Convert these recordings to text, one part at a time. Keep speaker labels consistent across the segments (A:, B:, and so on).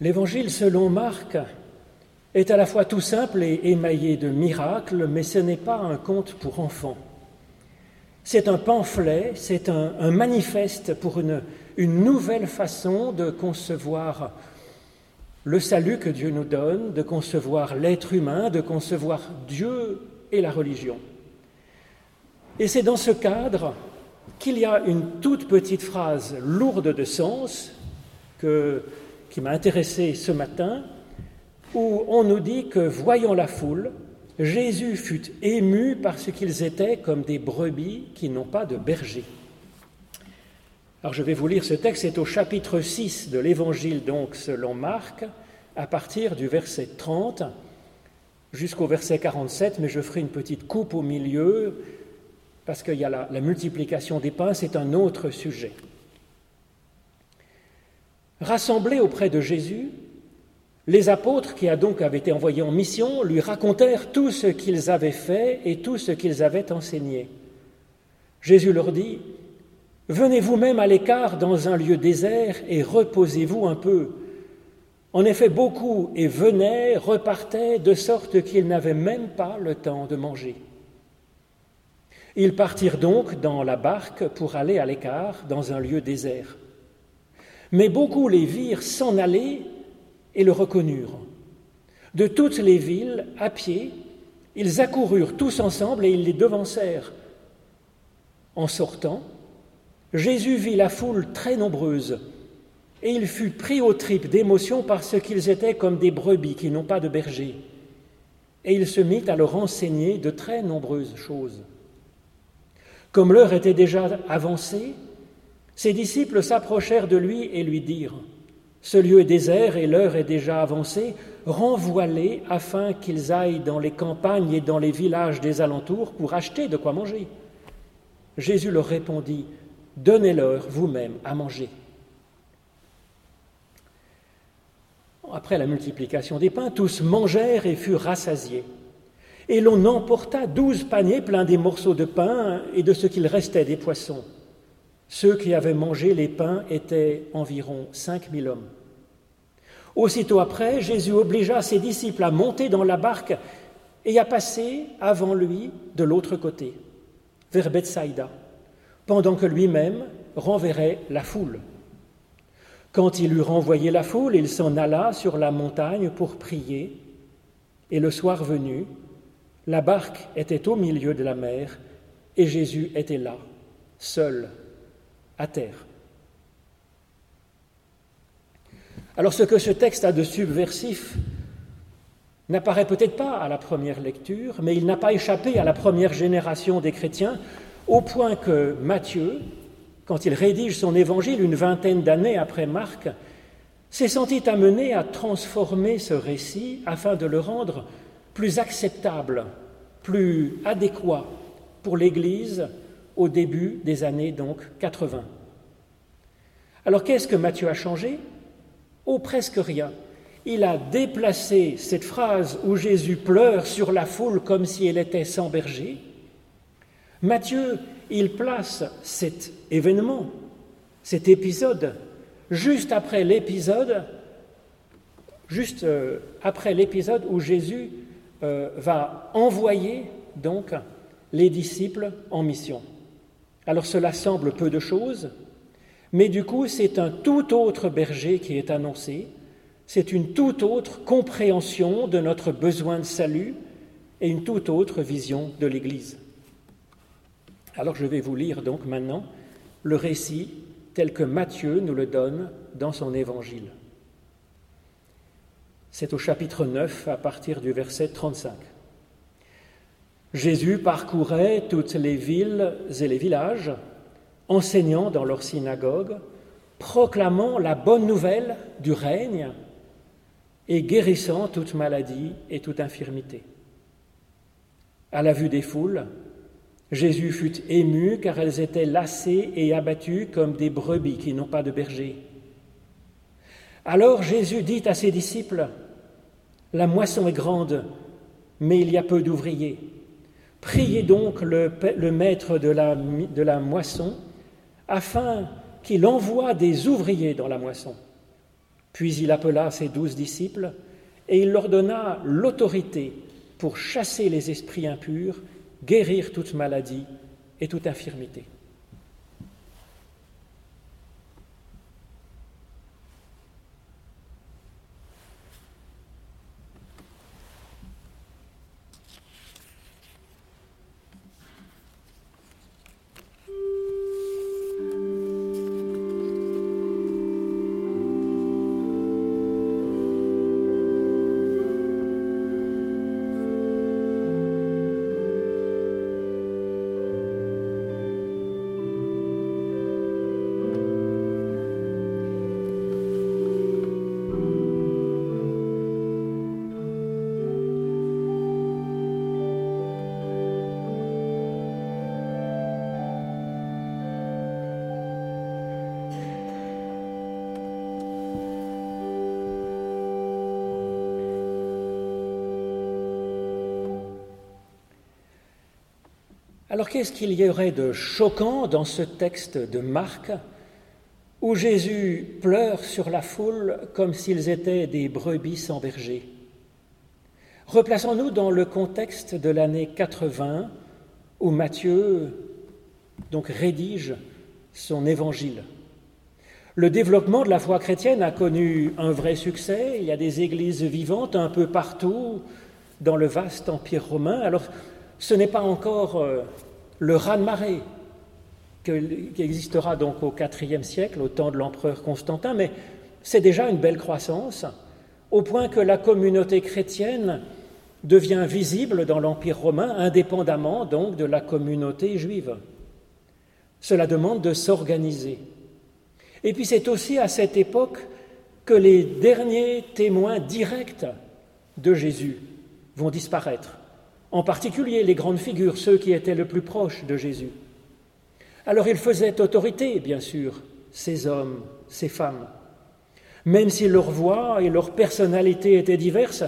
A: L'évangile selon Marc est à la fois tout simple et émaillé de miracles, mais ce n'est pas un conte pour enfants. C'est un pamphlet, c'est un, manifeste pour une, une nouvelle façon de concevoir le salut que Dieu nous donne, de concevoir l'être humain, de concevoir Dieu et la religion. Et c'est dans ce cadre qu'il y a une toute petite phrase lourde de sens qui m'a intéressé ce matin, où on nous dit que, voyant la foule, Jésus fut ému parce qu'ils étaient comme des brebis qui n'ont pas de berger. Alors je vais vous lire ce texte, c'est au chapitre 6 de l'Évangile donc selon Marc, à partir du verset 30 jusqu'au verset 47, mais je ferai une petite coupe au milieu parce qu'il y a la, la multiplication des pains, c'est un autre sujet. Rassemblés auprès de Jésus, les apôtres qui a donc avaient été envoyés en mission lui racontèrent tout ce qu'ils avaient fait et tout ce qu'ils avaient enseigné. Jésus leur dit Venez vous-même à l'écart dans un lieu désert et reposez-vous un peu. En effet, beaucoup et venaient, repartaient, de sorte qu'ils n'avaient même pas le temps de manger. Ils partirent donc dans la barque pour aller à l'écart dans un lieu désert. Mais beaucoup les virent s'en aller et le reconnurent. De toutes les villes, à pied, ils accoururent tous ensemble et ils les devancèrent. En sortant, Jésus vit la foule très nombreuse et il fut pris aux tripes d'émotion parce qu'ils étaient comme des brebis qui n'ont pas de berger. Et il se mit à leur enseigner de très nombreuses choses. Comme l'heure était déjà avancée, ses disciples s'approchèrent de lui et lui dirent ce lieu est désert et l'heure est déjà avancée, renvoie-les afin qu'ils aillent dans les campagnes et dans les villages des alentours pour acheter de quoi manger. Jésus leur répondit, Donnez-leur vous-même à manger. Après la multiplication des pains, tous mangèrent et furent rassasiés. Et l'on emporta douze paniers pleins des morceaux de pain et de ce qu'il restait des poissons. Ceux qui avaient mangé les pains étaient environ cinq mille hommes. Aussitôt après, Jésus obligea ses disciples à monter dans la barque et à passer avant lui de l'autre côté, vers Bethsaïda, pendant que lui-même renverrait la foule. Quand il eut renvoyé la foule, il s'en alla sur la montagne pour prier, et le soir venu, la barque était au milieu de la mer, et Jésus était là, seul à terre. Alors ce que ce texte a de subversif n'apparaît peut-être pas à la première lecture, mais il n'a pas échappé à la première génération des chrétiens, au point que Matthieu, quand il rédige son évangile une vingtaine d'années après Marc, s'est senti amené à transformer ce récit afin de le rendre plus acceptable, plus adéquat pour l'Église au début des années donc 80. Alors qu'est-ce que Matthieu a changé? Oh, presque rien. Il a déplacé cette phrase où Jésus pleure sur la foule comme si elle était sans berger. Matthieu, il place cet événement, cet épisode, juste après l'épisode, juste euh, après l'épisode où Jésus euh, va envoyer donc les disciples en mission. Alors cela semble peu de choses, mais du coup c'est un tout autre berger qui est annoncé, c'est une toute autre compréhension de notre besoin de salut et une toute autre vision de l'Église. Alors je vais vous lire donc maintenant le récit tel que Matthieu nous le donne dans son évangile. C'est au chapitre 9 à partir du verset 35. Jésus parcourait toutes les villes et les villages, enseignant dans leurs synagogues, proclamant la bonne nouvelle du règne et guérissant toute maladie et toute infirmité. À la vue des foules, Jésus fut ému car elles étaient lassées et abattues comme des brebis qui n'ont pas de berger. Alors Jésus dit à ses disciples, La moisson est grande, mais il y a peu d'ouvriers. Priez donc le, maître de la, moisson afin qu'il envoie des ouvriers dans la moisson. Puis il appela ses douze disciples et il leur donna l'autorité pour chasser les esprits impurs, guérir toute maladie et toute infirmité. Alors qu'est-ce qu'il y aurait de choquant dans ce texte de Marc où Jésus pleure sur la foule comme s'ils étaient des brebis sans berger? Replaçons-nous dans le contexte de l'année 80 où Matthieu donc rédige son évangile. Le développement de la foi chrétienne a connu un vrai succès, il y a des églises vivantes un peu partout dans le vaste empire romain. Alors ce n'est pas encore euh, le raz-de-marée qui existera donc au IVe siècle, au temps de l'empereur Constantin, mais c'est déjà une belle croissance, au point que la communauté chrétienne devient visible dans l'Empire romain, indépendamment donc de la communauté juive. Cela demande de s'organiser. Et puis c'est aussi à cette époque que les derniers témoins directs de Jésus vont disparaître en particulier les grandes figures, ceux qui étaient le plus proches de Jésus. Alors ils faisaient autorité, bien sûr, ces hommes, ces femmes. Même si leur voix et leur personnalité étaient diverses,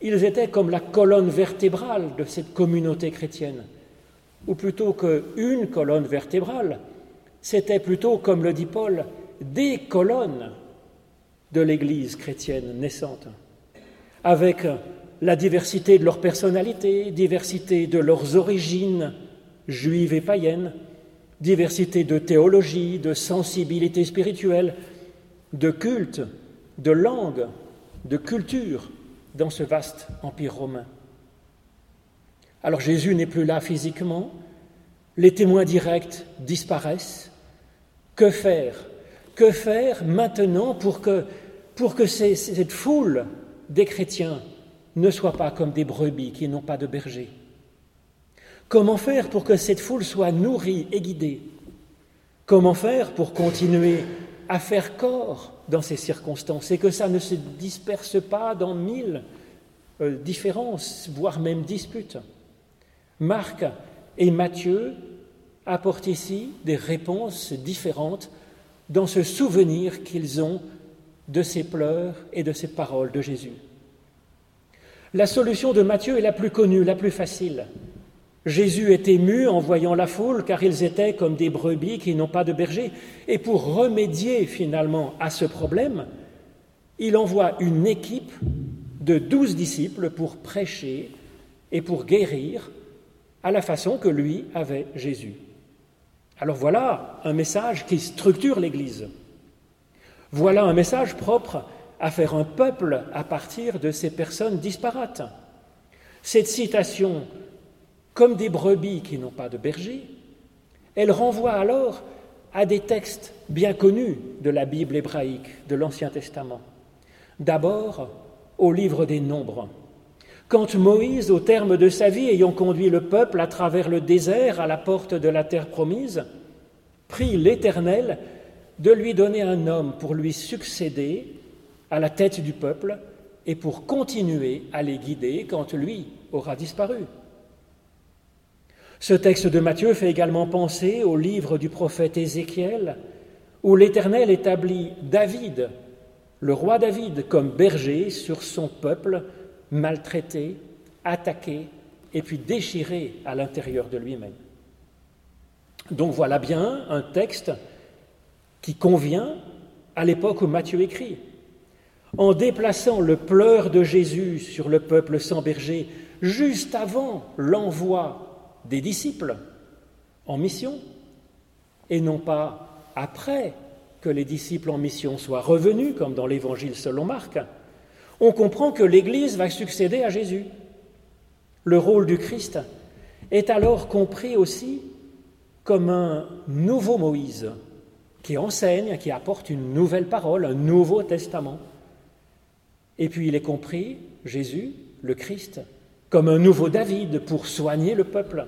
A: ils étaient comme la colonne vertébrale de cette communauté chrétienne. Ou plutôt qu'une colonne vertébrale, c'était plutôt, comme le dit Paul, des colonnes de l'Église chrétienne naissante, avec la diversité de leur personnalité, diversité de leurs origines juives et païennes, diversité de théologie, de sensibilité spirituelle, de culte, de langue, de culture dans ce vaste empire romain. Alors Jésus n'est plus là physiquement, les témoins directs disparaissent. Que faire? Que faire maintenant pour que, pour que cette foule des chrétiens ne soient pas comme des brebis qui n'ont pas de berger. Comment faire pour que cette foule soit nourrie et guidée? Comment faire pour continuer à faire corps dans ces circonstances et que ça ne se disperse pas dans mille euh, différences, voire même disputes? Marc et Matthieu apportent ici des réponses différentes dans ce souvenir qu'ils ont de ces pleurs et de ces paroles de Jésus. La solution de Matthieu est la plus connue, la plus facile. Jésus est ému en voyant la foule car ils étaient comme des brebis qui n'ont pas de berger. Et pour remédier finalement à ce problème, il envoie une équipe de douze disciples pour prêcher et pour guérir à la façon que lui avait Jésus. Alors voilà un message qui structure l'Église. Voilà un message propre à faire un peuple à partir de ces personnes disparates. Cette citation, comme des brebis qui n'ont pas de berger, elle renvoie alors à des textes bien connus de la Bible hébraïque, de l'Ancien Testament. D'abord, au livre des Nombres. Quand Moïse, au terme de sa vie, ayant conduit le peuple à travers le désert à la porte de la terre promise, prie l'Éternel de lui donner un homme pour lui succéder à la tête du peuple et pour continuer à les guider quand lui aura disparu. Ce texte de Matthieu fait également penser au livre du prophète Ézéchiel, où l'Éternel établit David, le roi David, comme berger sur son peuple maltraité, attaqué et puis déchiré à l'intérieur de lui-même. Donc voilà bien un texte qui convient à l'époque où Matthieu écrit. En déplaçant le pleur de Jésus sur le peuple sans berger juste avant l'envoi des disciples en mission, et non pas après que les disciples en mission soient revenus, comme dans l'Évangile selon Marc, on comprend que l'Église va succéder à Jésus. Le rôle du Christ est alors compris aussi comme un nouveau Moïse qui enseigne, qui apporte une nouvelle parole, un nouveau testament. Et puis il est compris, Jésus, le Christ, comme un nouveau David pour soigner le peuple.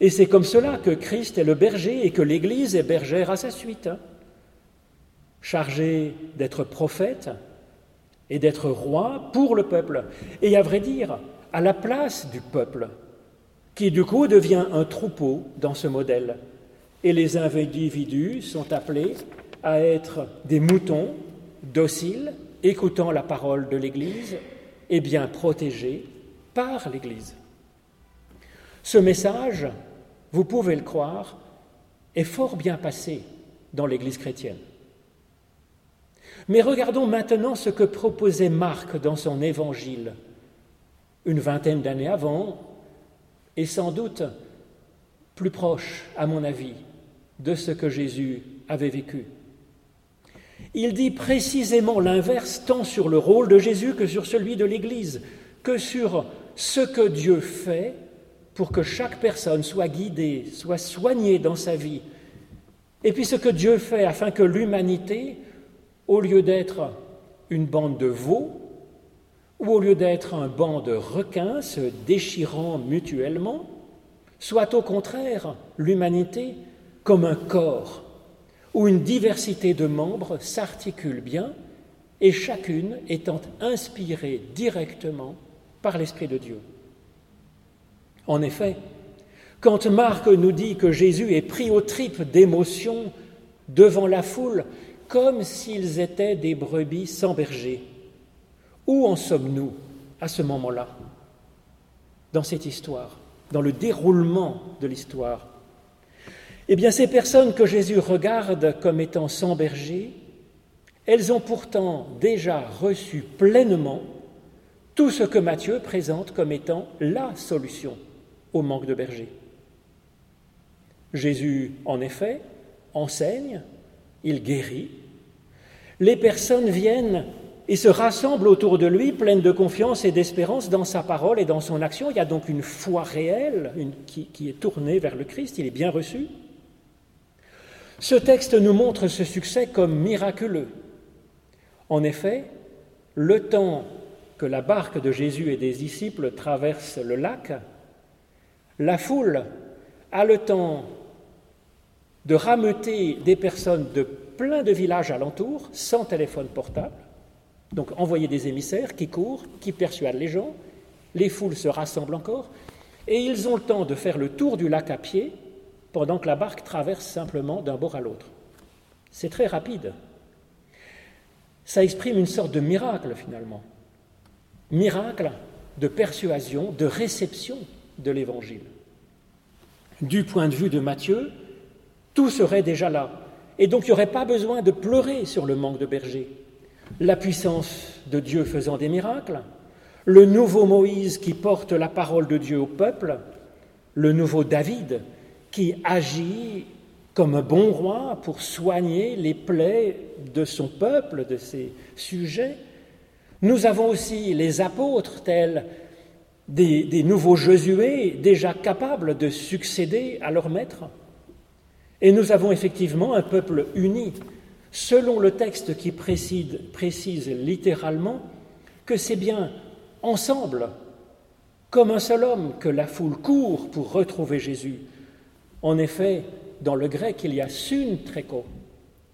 A: Et c'est comme cela que Christ est le berger et que l'Église est bergère à sa suite, chargée d'être prophète et d'être roi pour le peuple, et à vrai dire, à la place du peuple, qui du coup devient un troupeau dans ce modèle. Et les individus sont appelés à être des moutons dociles, écoutant la parole de l'Église et bien protégés par l'Église. Ce message, vous pouvez le croire, est fort bien passé dans l'Église chrétienne. Mais regardons maintenant ce que proposait Marc dans son évangile, une vingtaine d'années avant, et sans doute plus proche, à mon avis, de ce que Jésus avait vécu. Il dit précisément l'inverse tant sur le rôle de Jésus que sur celui de l'Église, que sur ce que Dieu fait pour que chaque personne soit guidée, soit soignée dans sa vie, et puis ce que Dieu fait afin que l'humanité, au lieu d'être une bande de veaux, ou au lieu d'être un banc de requins se déchirant mutuellement, soit au contraire l'humanité comme un corps où une diversité de membres s'articule bien et chacune étant inspirée directement par l'Esprit de Dieu. En effet, quand Marc nous dit que Jésus est pris aux tripes d'émotions devant la foule, comme s'ils étaient des brebis sans berger, où en sommes-nous à ce moment-là, dans cette histoire, dans le déroulement de l'histoire Eh bien, ces personnes que Jésus regarde comme étant sans berger, elles ont pourtant déjà reçu pleinement tout ce que Matthieu présente comme étant la solution au manque de berger. Jésus, en effet, enseigne, il guérit. Les personnes viennent et se rassemblent autour de lui, pleines de confiance et d'espérance dans sa parole et dans son action. Il y a donc une foi réelle qui, est tournée vers le Christ, il est bien reçu. Ce texte nous montre ce succès comme miraculeux. En effet, le temps que la barque de Jésus et des disciples traverse le lac, la foule a le temps de rameuter des personnes de plein de villages alentours sans téléphone portable, donc envoyer des émissaires qui courent, qui persuadent les gens, les foules se rassemblent encore, et ils ont le temps de faire le tour du lac à pied pendant que la barque traverse simplement d'un bord à l'autre. C'est très rapide. Ça exprime une sorte de miracle finalement miracle de persuasion, de réception de l'Évangile. Du point de vue de Matthieu, tout serait déjà là. Et donc il n'y aurait pas besoin de pleurer sur le manque de bergers. La puissance de Dieu faisant des miracles, le nouveau Moïse qui porte la parole de Dieu au peuple, le nouveau David qui agit comme un bon roi pour soigner les plaies de son peuple, de ses sujets, nous avons aussi les apôtres tels des, nouveaux Josué déjà capables de succéder à leur maître. Et nous avons effectivement un peuple uni, selon le texte qui précise, précise littéralement que c'est bien ensemble, comme un seul homme, que la foule court pour retrouver Jésus. En effet, dans le grec, il y a sun treko,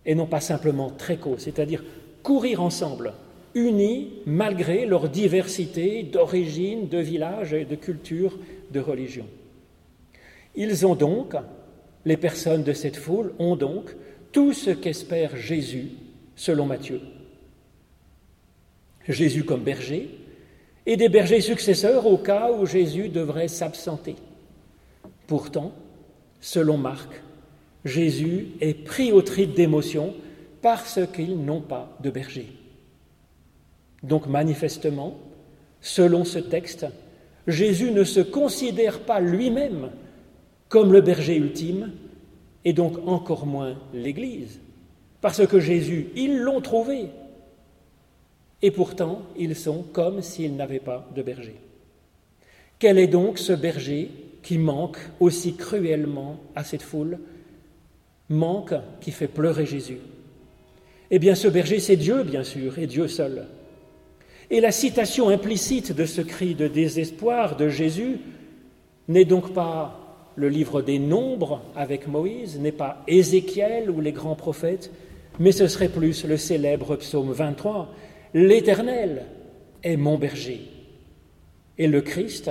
A: et non pas simplement treko, c'est-à-dire courir ensemble unis malgré leur diversité d'origine, de village, de culture, de religion. Ils ont donc, les personnes de cette foule ont donc tout ce qu'espère Jésus selon Matthieu. Jésus comme berger et des bergers successeurs au cas où Jésus devrait s'absenter. Pourtant, selon Marc, Jésus est pris au trip d'émotion parce qu'ils n'ont pas de berger. Donc manifestement, selon ce texte, Jésus ne se considère pas lui-même comme le berger ultime, et donc encore moins l'Église, parce que Jésus, ils l'ont trouvé, et pourtant ils sont comme s'ils n'avaient pas de berger. Quel est donc ce berger qui manque aussi cruellement à cette foule, manque qui fait pleurer Jésus Eh bien ce berger, c'est Dieu, bien sûr, et Dieu seul. Et la citation implicite de ce cri de désespoir de Jésus n'est donc pas le livre des Nombres avec Moïse, n'est pas Ézéchiel ou les grands prophètes, mais ce serait plus le célèbre psaume 23, L'Éternel est mon berger. Et le Christ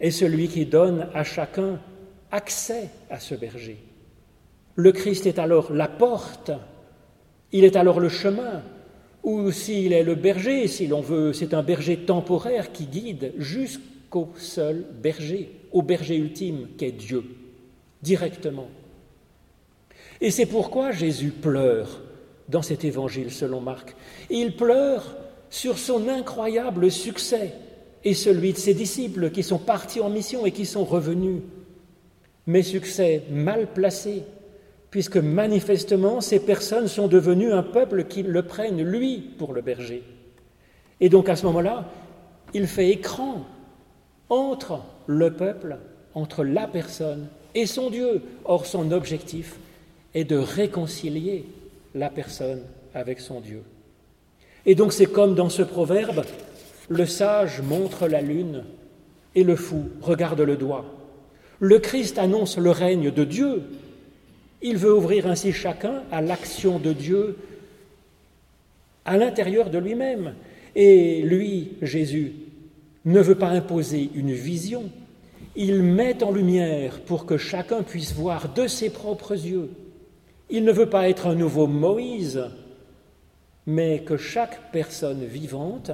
A: est celui qui donne à chacun accès à ce berger. Le Christ est alors la porte, il est alors le chemin, ou s'il est le berger, si l'on veut, c'est un berger temporaire qui guide jusqu'au seul berger, au berger ultime qu'est Dieu, directement. Et c'est pourquoi Jésus pleure dans cet évangile selon Marc. Il pleure sur son incroyable succès et celui de ses disciples qui sont partis en mission et qui sont revenus. Mais succès mal placé, puisque manifestement ces personnes sont devenues un peuple qui le prennent, lui, pour le berger. Et donc à ce moment-là, il fait écran entre le peuple, entre la personne et son Dieu. Or, son objectif est de réconcilier la personne avec son Dieu. Et donc c'est comme dans ce proverbe, le sage montre la lune et le fou regarde le doigt. Le Christ annonce le règne de Dieu il veut ouvrir ainsi chacun à l'action de Dieu à l'intérieur de lui-même. Et lui, Jésus, ne veut pas imposer une vision, il met en lumière pour que chacun puisse voir de ses propres yeux. Il ne veut pas être un nouveau Moïse, mais que chaque personne vivante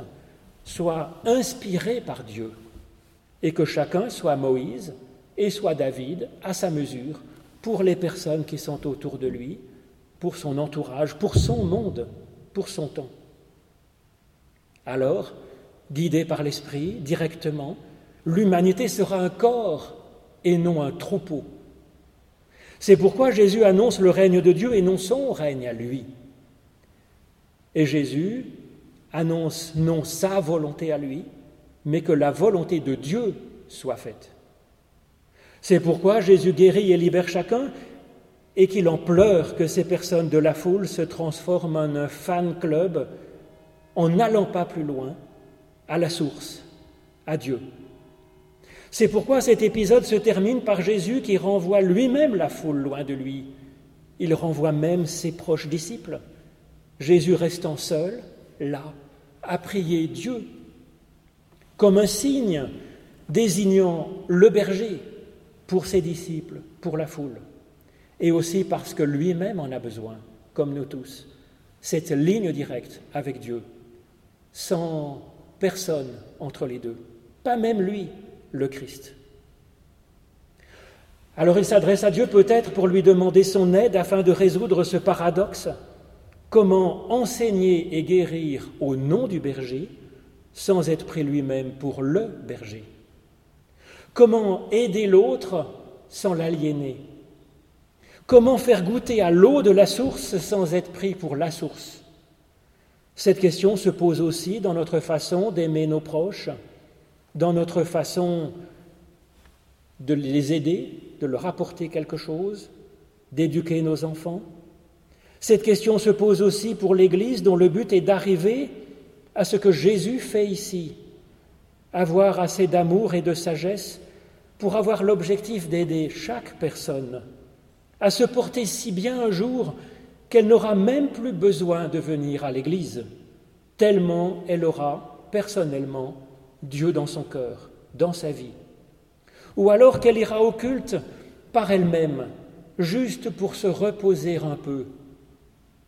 A: soit inspirée par Dieu et que chacun soit Moïse et soit David à sa mesure pour les personnes qui sont autour de lui, pour son entourage, pour son monde, pour son temps. Alors, guidée par l'Esprit directement, l'humanité sera un corps et non un troupeau. C'est pourquoi Jésus annonce le règne de Dieu et non son règne à lui. Et Jésus annonce non sa volonté à lui, mais que la volonté de Dieu soit faite. C'est pourquoi Jésus guérit et libère chacun et qu'il en pleure que ces personnes de la foule se transforment en un fan club en n'allant pas plus loin à la source, à Dieu. C'est pourquoi cet épisode se termine par Jésus qui renvoie lui-même la foule loin de lui. Il renvoie même ses proches disciples. Jésus restant seul, là, à prier Dieu, comme un signe désignant le berger, pour ses disciples, pour la foule, et aussi parce que lui-même en a besoin, comme nous tous, cette ligne directe avec Dieu, sans personne entre les deux, pas même lui, le Christ. Alors il s'adresse à Dieu peut-être pour lui demander son aide afin de résoudre ce paradoxe. Comment enseigner et guérir au nom du berger sans être pris lui-même pour le berger? Comment aider l'autre sans l'aliéner? Comment faire goûter à l'eau de la source sans être pris pour la source? Cette question se pose aussi dans notre façon d'aimer nos proches, dans notre façon de les aider, de leur apporter quelque chose, d'éduquer nos enfants. Cette question se pose aussi pour l'Église dont le but est d'arriver à ce que Jésus fait ici, avoir assez d'amour et de sagesse pour avoir l'objectif d'aider chaque personne à se porter si bien un jour qu'elle n'aura même plus besoin de venir à l'Église, tellement elle aura personnellement Dieu dans son cœur, dans sa vie. Ou alors qu'elle ira au culte par elle-même, juste pour se reposer un peu,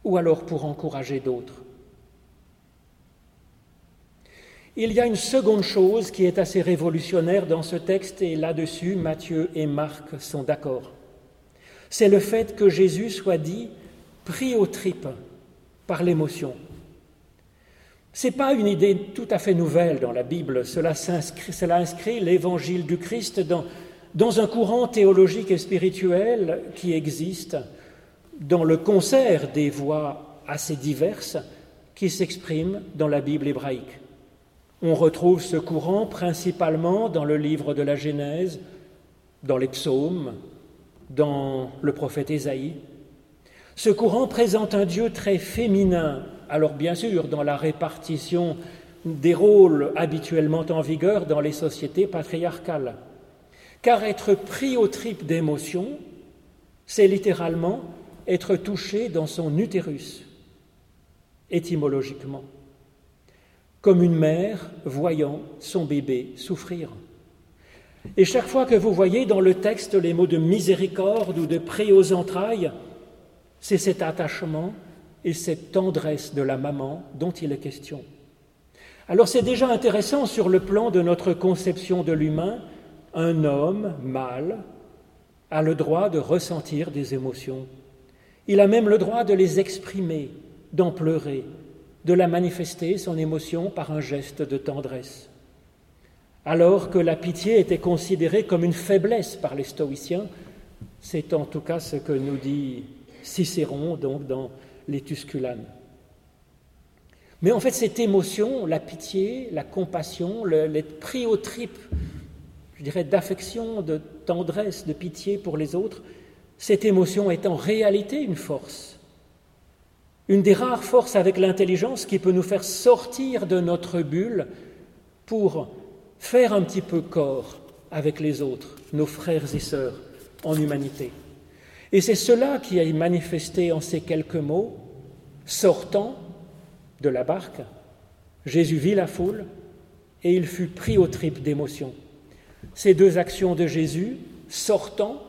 A: ou alors pour encourager d'autres. Il y a une seconde chose qui est assez révolutionnaire dans ce texte, et là-dessus Matthieu et Marc sont d'accord. C'est le fait que Jésus soit dit pris aux tripes par l'émotion. Ce n'est pas une idée tout à fait nouvelle dans la Bible, cela, cela inscrit l'évangile du Christ dans, dans un courant théologique et spirituel qui existe dans le concert des voix assez diverses qui s'expriment dans la Bible hébraïque. On retrouve ce courant principalement dans le livre de la Genèse, dans les psaumes, dans le prophète Ésaïe. Ce courant présente un Dieu très féminin, alors bien sûr dans la répartition des rôles habituellement en vigueur dans les sociétés patriarcales. Car être pris aux tripes d'émotions, c'est littéralement être touché dans son utérus, étymologiquement, comme une mère voyant son bébé souffrir. Et chaque fois que vous voyez dans le texte les mots de miséricorde ou de pré aux entrailles, c'est cet attachement et cette tendresse de la maman dont il est question. Alors c'est déjà intéressant sur le plan de notre conception de l'humain, un homme mâle a le droit de ressentir des émotions. Il a même le droit de les exprimer, d'en pleurer, de la manifester, son émotion, par un geste de tendresse. Alors que la pitié était considérée comme une faiblesse par les stoïciens, c'est en tout cas ce que nous dit Cicéron donc dans les Tusculanes. Mais en fait, cette émotion, la pitié, la compassion, l'être pris aux tripes, je dirais, d'affection, de tendresse, de pitié pour les autres, cette émotion est en réalité une force. Une des rares forces avec l'intelligence qui peut nous faire sortir de notre bulle pour faire un petit peu corps avec les autres, nos frères et sœurs en humanité. Et c'est cela qui est manifesté en ces quelques mots. Sortant de la barque, Jésus vit la foule et il fut pris aux tripes d'émotion. Ces deux actions de Jésus, sortant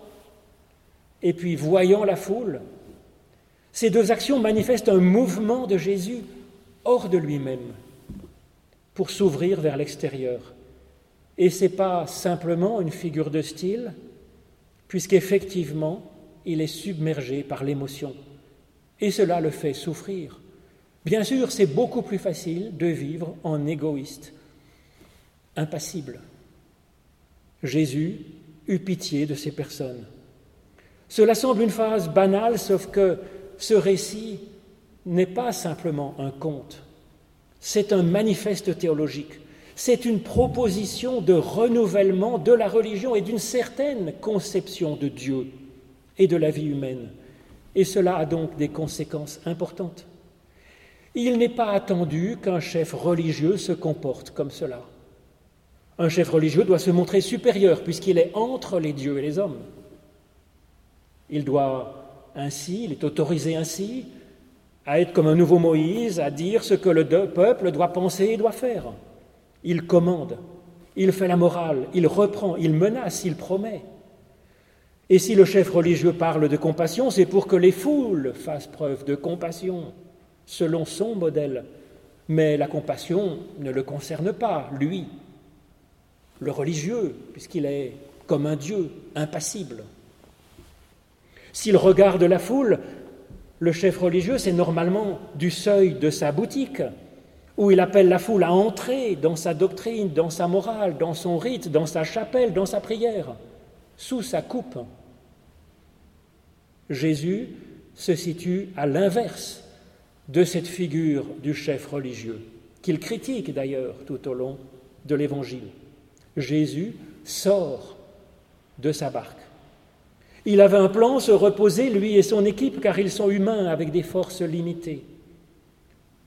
A: et puis voyant la foule, ces deux actions manifestent un mouvement de Jésus hors de lui-même pour s'ouvrir vers l'extérieur. Et ce n'est pas simplement une figure de style, puisqu'effectivement, il est submergé par l'émotion. Et cela le fait souffrir. Bien sûr, c'est beaucoup plus facile de vivre en égoïste, impassible. Jésus eut pitié de ces personnes. Cela semble une phrase banale, sauf que ce récit n'est pas simplement un conte, c'est un manifeste théologique, c'est une proposition de renouvellement de la religion et d'une certaine conception de Dieu et de la vie humaine. Et cela a donc des conséquences importantes. Il n'est pas attendu qu'un chef religieux se comporte comme cela. Un chef religieux doit se montrer supérieur puisqu'il est entre les dieux et les hommes. Il doit ainsi, il est autorisé ainsi à être comme un nouveau Moïse, à dire ce que le peuple doit penser et doit faire. Il commande, il fait la morale, il reprend, il menace, il promet. Et si le chef religieux parle de compassion, c'est pour que les foules fassent preuve de compassion, selon son modèle. Mais la compassion ne le concerne pas, lui, le religieux, puisqu'il est comme un Dieu, impassible. S'il regarde la foule, le chef religieux, c'est normalement du seuil de sa boutique, où il appelle la foule à entrer dans sa doctrine, dans sa morale, dans son rite, dans sa chapelle, dans sa prière, sous sa coupe. Jésus se situe à l'inverse de cette figure du chef religieux, qu'il critique d'ailleurs tout au long de l'Évangile. Jésus sort de sa barque. Il avait un plan, se reposer, lui et son équipe, car ils sont humains avec des forces limitées.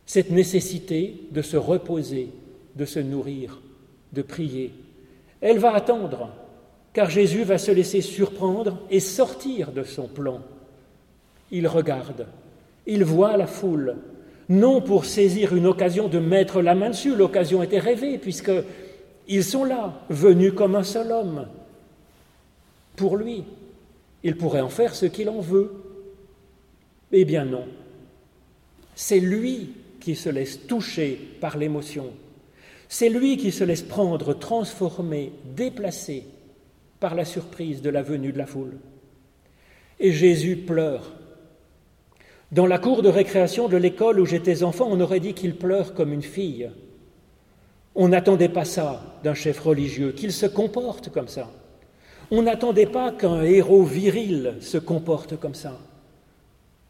A: Cette nécessité de se reposer, de se nourrir, de prier, elle va attendre, car Jésus va se laisser surprendre et sortir de son plan il regarde, il voit la foule, non pour saisir une occasion de mettre la main dessus, l'occasion était rêvée, puisque ils sont là, venus comme un seul homme. Pour lui, il pourrait en faire ce qu'il en veut. Eh bien non, c'est lui qui se laisse toucher par l'émotion. C'est lui qui se laisse prendre, transformer, déplacer par la surprise de la venue de la foule. Et Jésus pleure Dans la cour de récréation de l'école où j'étais enfant, on aurait dit qu'il pleure comme une fille. On n'attendait pas ça d'un chef religieux, qu'il se comporte comme ça. On n'attendait pas qu'un héros viril se comporte comme ça.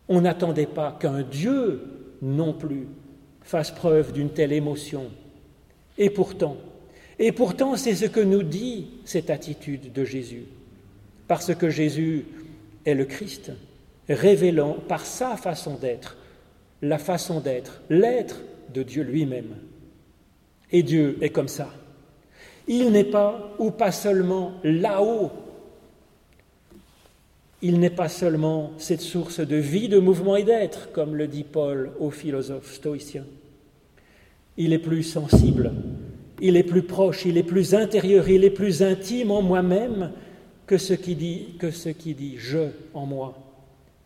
A: On n'attendait pas qu'un Dieu non plus fasse preuve d'une telle émotion. Et pourtant, et pourtant c'est ce que nous dit cette attitude de Jésus. Parce que Jésus est le Christ, révélant par sa façon d'être, la façon d'être, l'être de Dieu lui-même. Et Dieu est comme ça. Il n'est pas, ou pas seulement, là-haut. Il n'est pas seulement cette source de vie, de mouvement et d'être, comme le dit Paul au philosophe stoïcien. Il est plus sensible, il est plus proche, il est plus intérieur, il est plus intime en moi-même que ce qui dit, que ce qui dit je en moi,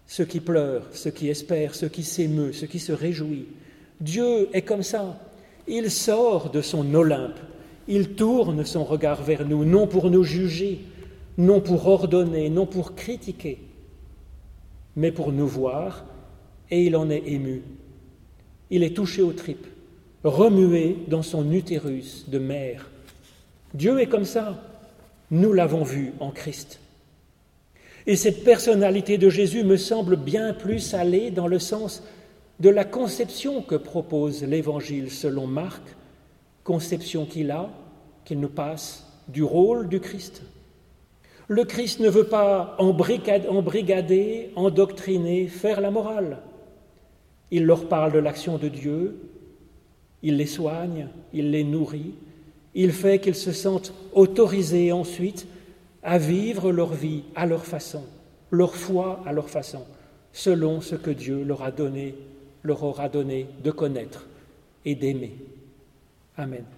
A: ce qui pleure, ce qui espère, ce qui s'émeut, ce qui se réjouit. Dieu est comme ça. Il sort de son Olympe, il tourne son regard vers nous, non pour nous juger, non pour ordonner, non pour critiquer, mais pour nous voir, et il en est ému. Il est touché aux tripes, remué dans son utérus de mère. Dieu est comme ça, nous l'avons vu en Christ. Et cette personnalité de Jésus me semble bien plus aller dans le sens de la conception que propose l'Évangile selon Marc, conception qu'il a, qu'il nous passe du rôle du Christ. Le Christ ne veut pas embrigader, endoctriner, faire la morale. Il leur parle de l'action de Dieu, il les soigne, il les nourrit, il fait qu'ils se sentent autorisés ensuite à vivre leur vie à leur façon, leur foi à leur façon, selon ce que Dieu leur a donné leur aura donné de connaître et d'aimer. Amén.